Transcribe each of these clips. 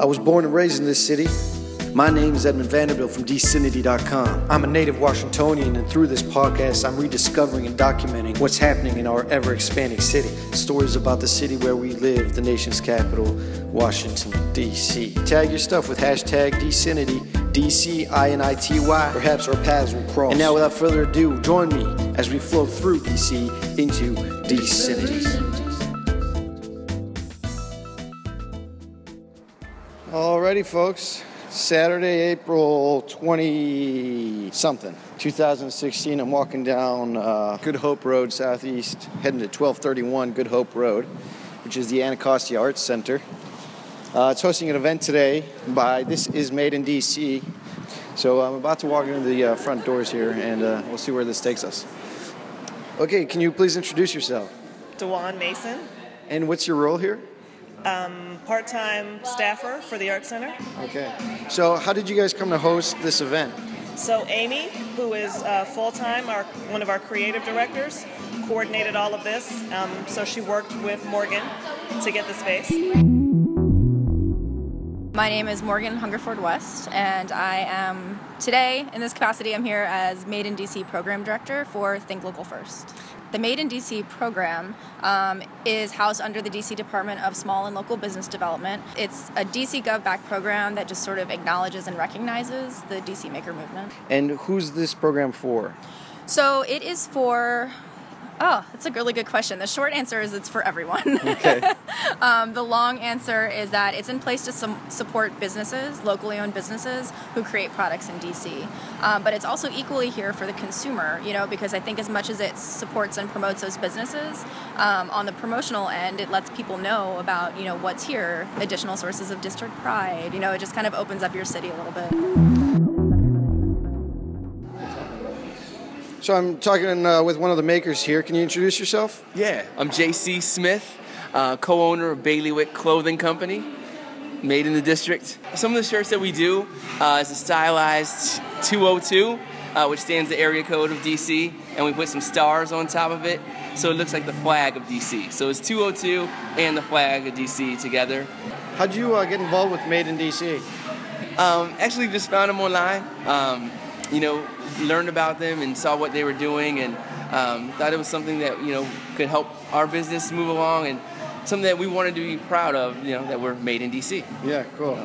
I was born and raised in this city. My name is Edmund Vanderbilt from DCinity.com. I'm a native Washingtonian, and through this podcast, I'm rediscovering and documenting what's happening in our ever expanding city. Stories about the city where we live, the nation's capital, Washington, D.C. Tag your stuff with hashtag DCinity, D C I N I T Y. Perhaps our paths will cross. And now, without further ado, join me as we flow through DC into DCinity. Alrighty, folks. Saturday, April 20 something, 2016. I'm walking down uh, Good Hope Road Southeast, heading to 1231 Good Hope Road, which is the Anacostia Arts Center. Uh, it's hosting an event today by This Is Made in DC. So I'm about to walk into the uh, front doors here and uh, we'll see where this takes us. Okay, can you please introduce yourself? Dewan Mason, And what's your role here? Um, part-time staffer for the Art Center. Okay. So, how did you guys come to host this event? So Amy, who is uh, full-time, our one of our creative directors, coordinated all of this. Um, so she worked with Morgan to get the space. My name is Morgan Hungerford West, and I am today in this capacity. I'm here as Made in DC Program Director for Think Local First. The Made in DC program um, is housed under the DC Department of Small and Local Business Development. It's a DC Gov back program that just sort of acknowledges and recognizes the DC Maker movement. And who's this program for? So it is for. Oh, that's a really good question. The short answer is it's for everyone. Okay. um, the long answer is that it's in place to some support businesses, locally owned businesses who create products in DC. Um, but it's also equally here for the consumer, you know, because I think as much as it supports and promotes those businesses, um, on the promotional end, it lets people know about, you know, what's here, additional sources of district pride. You know, it just kind of opens up your city a little bit. So I'm talking uh, with one of the makers here. Can you introduce yourself? Yeah, I'm JC Smith, uh, co-owner of Bailiwick Clothing Company, made in the district. Some of the shirts that we do uh, is a stylized 202, uh, which stands the area code of DC, and we put some stars on top of it, so it looks like the flag of DC. So it's 202 and the flag of DC together. How'd you uh, get involved with Made in DC? Um, actually, just found them online. Um, you know, learned about them and saw what they were doing, and um, thought it was something that you know could help our business move along, and something that we wanted to be proud of. You know, that we're made in DC. Yeah, cool.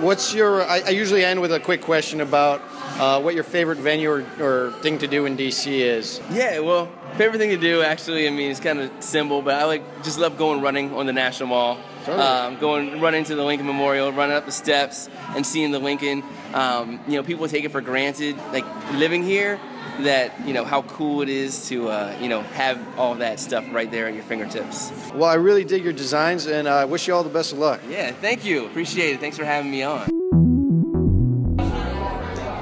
What's your? I, I usually end with a quick question about uh, what your favorite venue or, or thing to do in DC is. Yeah, well, favorite thing to do actually, I mean, it's kind of simple, but I like just love going running on the National Mall. Totally. Um, going running to the Lincoln Memorial, running up the steps and seeing the Lincoln. Um, you know, people take it for granted, like living here, that you know how cool it is to uh, you know have all that stuff right there at your fingertips. Well, I really dig your designs, and I wish you all the best of luck. Yeah, thank you, appreciate it. Thanks for having me on.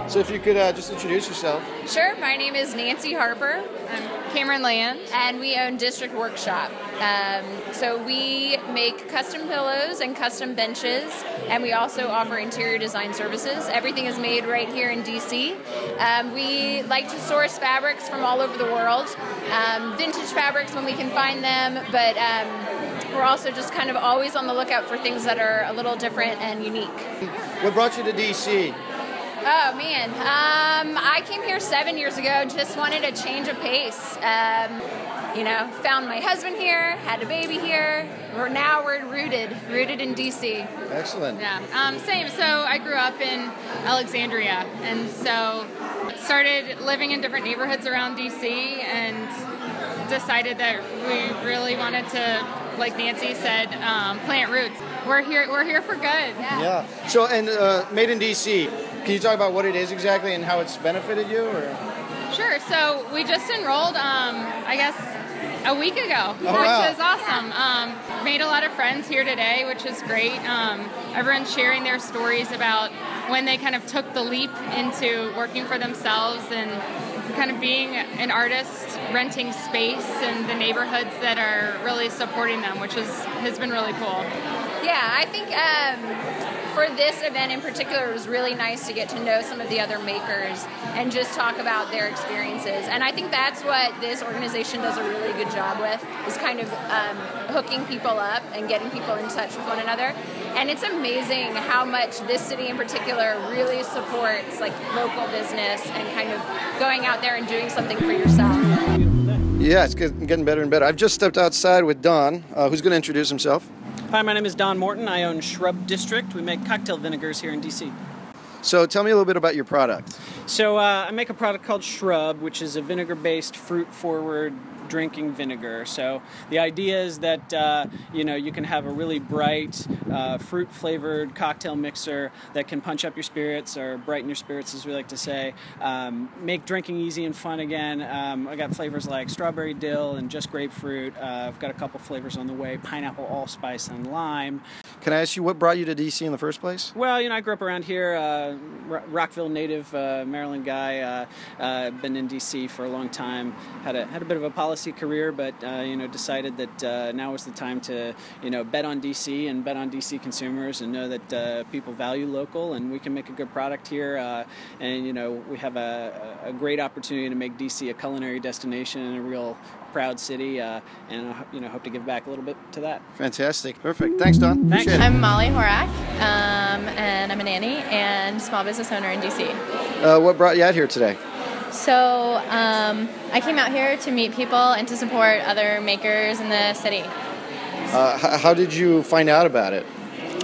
So, if you could uh, just introduce yourself. Sure, my name is Nancy Harper. I'm Cameron Land, and we own District Workshop. Um, so we make custom pillows and custom benches, and we also offer interior design services. Everything is made right here in DC. Um, we like to source fabrics from all over the world, um, vintage fabrics when we can find them, but um, we're also just kind of always on the lookout for things that are a little different and unique. What brought you to DC? Oh man, um, I came here seven years ago. Just wanted a change of pace. Um, you know, found my husband here, had a baby here. We're now we're rooted, rooted in DC. Excellent. Yeah, um, same. So I grew up in Alexandria, and so started living in different neighborhoods around DC, and decided that we really wanted to, like Nancy said, um, plant roots. We're here. We're here for good. Yeah. So, and uh, Made in DC. Can you talk about what it is exactly and how it's benefited you? Or Sure. So we just enrolled, um, I guess, a week ago, which wow. is awesome. Um, made a lot of friends here today, which is great. Um, everyone's sharing their stories about when they kind of took the leap into working for themselves and kind of being an artist, renting space in the neighborhoods that are really supporting them, which is has been really cool. Yeah, I think um, for this event in particular, it was really nice to get to know some of the other makers and just talk about their experiences. And I think that's what this organization does a really good job with, is kind of um, hooking people up and getting people in touch with one another. And it's amazing how much this city in particular really supports like local business and kind of going out there and doing something for yourself. Yeah, it's getting better and better. I've just stepped outside with Don, uh, who's going to introduce himself. Hi, my name is Don Morton. I own Shrub District. We make cocktail vinegars here in DC. So tell me a little bit about your product. So uh, I make a product called Shrub, which is a vinegar-based, fruit-forward drinking vinegar. So the idea is that uh, you know you can have a really bright, uh, fruit-flavored cocktail mixer that can punch up your spirits or brighten your spirits, as we like to say. Um, make drinking easy and fun again. Um, I got flavors like strawberry dill and just grapefruit. Uh, I've got a couple flavors on the way: pineapple, allspice, and lime. Can I ask you what brought you to DC in the first place? Well, you know, I grew up around here, uh, Rockville native, uh, Maryland guy. Uh, uh, been in DC for a long time. Had a had a bit of a policy career, but uh, you know, decided that uh, now was the time to you know bet on DC and bet on DC consumers and know that people value local and we can make a good product here. and you know, we have a, a great opportunity to make DC a culinary destination and a real proud city, uh, and you know hope to give back a little bit to that. Fantastic, perfect. Thanks, Don. Thanks. I'm Molly Horak, um, and I'm a nanny and small business owner in DC. Uh, what brought you out here today? So um, I came out here to meet people and to support other makers in the city. Uh, how did you find out about it?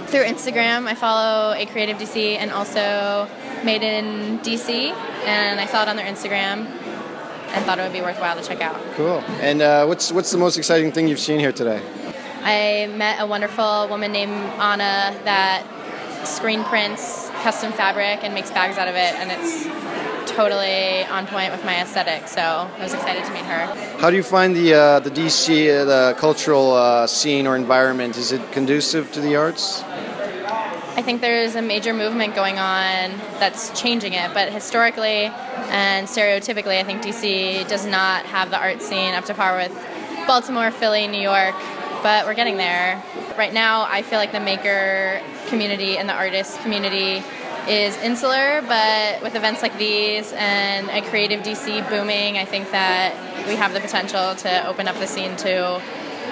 Through Instagram. I follow a Creative DC and also Made in DC, and I saw it on their Instagram and thought it would be worthwhile to check out. Cool. And uh, what's what's the most exciting thing you've seen here today? I met a wonderful woman named Anna that screen prints custom fabric and makes bags out of it, and it's totally on point with my aesthetic. So I was excited to meet her. How do you find the uh, the DC uh, the cultural uh, scene or environment? Is it conducive to the arts? I think there's a major movement going on that's changing it, but historically and stereotypically, I think DC does not have the art scene up to par with Baltimore, Philly, New York, but we're getting there. Right now, I feel like the maker community and the artist community is insular, but with events like these and a creative DC booming, I think that we have the potential to open up the scene to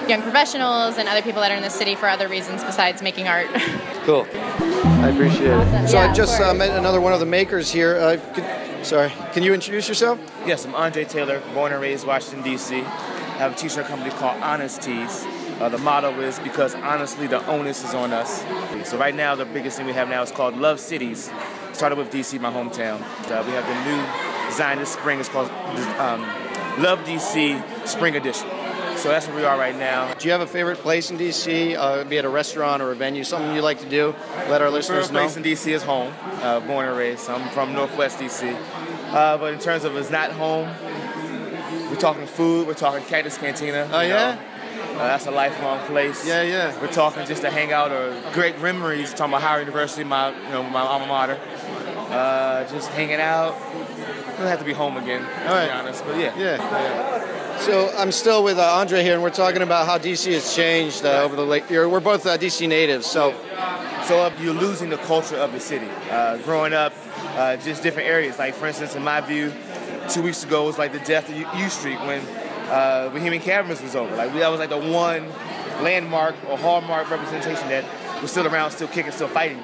young professionals and other people that are in the city for other reasons besides making art. Cool. I appreciate it. So yeah, I just uh, met another one of the makers here. Uh, could, sorry, can you introduce yourself? Yes, I'm Andre Taylor, born and raised Washington D.C. I have a t-shirt company called Onus Tees. Uh, the motto is because honestly, the onus is on us. So right now, the biggest thing we have now is called Love Cities. Started with DC, my hometown. Uh, we have the new design this spring. It's called um, Love DC Spring Edition. So that's where we are right now. Do you have a favorite place in DC, uh, be it a restaurant or a venue, something you like to do? Let our listeners know. place in DC is home, uh, born and raised. I'm from Northwest DC. Uh, but in terms of it's not home, we're talking food, we're talking Cactus Cantina. Oh, yeah? Uh, that's a lifelong place. Yeah, yeah. We're talking just to hang out or great memories. Talking about Howard University, my you know my alma mater. Uh, just hanging out. Doesn't have to be home again, to All right. be honest. But yeah. Yeah. yeah. So I'm still with uh, Andre here, and we're talking about how DC has changed uh, over the late year. We're both uh, DC natives, so so uh, you're losing the culture of the city. Uh, growing up, uh, just different areas. Like for instance, in my view, two weeks ago was like the death of U, Street when Bohemian Caverns was over. Like that was like the one landmark or hallmark representation that was still around, still kicking, still fighting.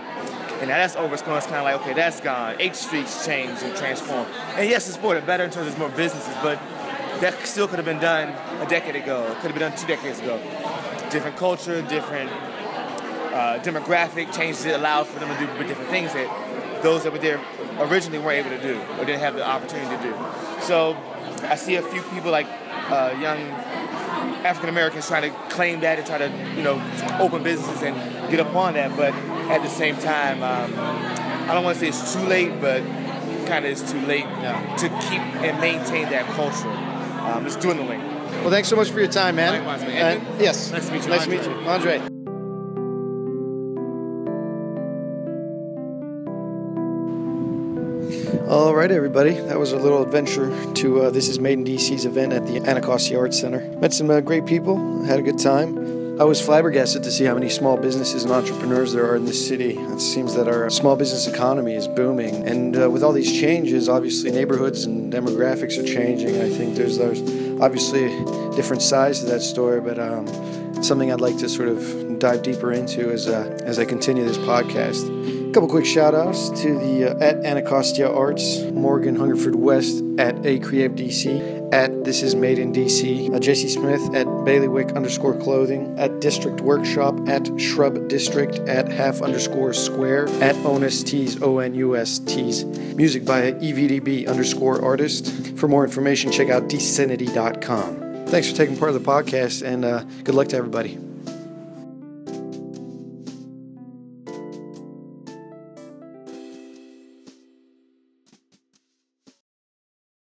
And now that's over. It's kind of like, okay, that's gone. H Street's changed and transformed. And yes, it's for the better in terms of more businesses, but that still could have been done a decade ago. It could have been done two decades ago. Different culture, different uh, demographic changes that allowed for them to do different things that those that were there originally weren't able to do or didn't have the opportunity to do. So I see a few people like uh, young African Americans trying to claim that and try to, you know, open businesses and get up on that. But at the same time, um, I don't want to say it's too late, but kind of is too late to keep and maintain that culture um, it's dwindling. Well, thanks so much for your time, man. Likewise, man. And, yes. Nice to meet you. Nice Andre. to meet you, Andre. All right, everybody. That was a little adventure to uh, this is Made in DC's event at the Anacostia Arts Center. Met some uh, great people. Had a good time. I was flabbergasted to see how many small businesses and entrepreneurs there are in this city. It seems that our small business economy is booming. And uh, with all these changes, obviously neighborhoods and demographics are changing. I think there's, there's obviously different sides to that story, but um, something I'd like to sort of dive deeper into as, uh, as I continue this podcast. A couple quick shout outs to the uh, at Anacostia Arts, Morgan Hungerford West at A Creative DC, at This Is Made in DC, uh, JC Smith at Bailiwick underscore clothing, at District Workshop, at Shrub District, at Half underscore Square, at Onus Tees, O N U S Tees. Music by EVDB underscore artist. For more information, check out DCinity.com. Thanks for taking part of the podcast and uh, good luck to everybody.